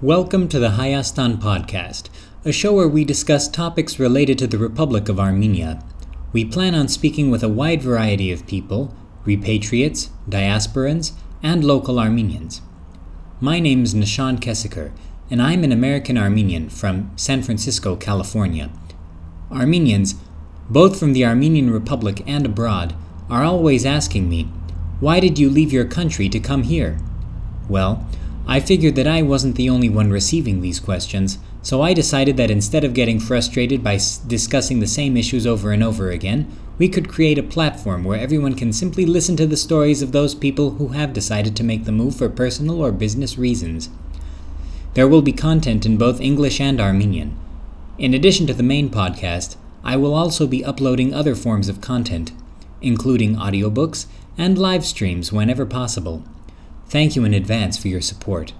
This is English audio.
Welcome to the Hayastan Podcast, a show where we discuss topics related to the Republic of Armenia. We plan on speaking with a wide variety of people repatriates, diasporans, and local Armenians. My name is Nishan Kesikar, and I'm an American Armenian from San Francisco, California. Armenians, both from the Armenian Republic and abroad, are always asking me, Why did you leave your country to come here? Well, I figured that I wasn't the only one receiving these questions, so I decided that instead of getting frustrated by s- discussing the same issues over and over again, we could create a platform where everyone can simply listen to the stories of those people who have decided to make the move for personal or business reasons. There will be content in both English and Armenian. In addition to the main podcast, I will also be uploading other forms of content, including audiobooks and live streams whenever possible. Thank you in advance for your support.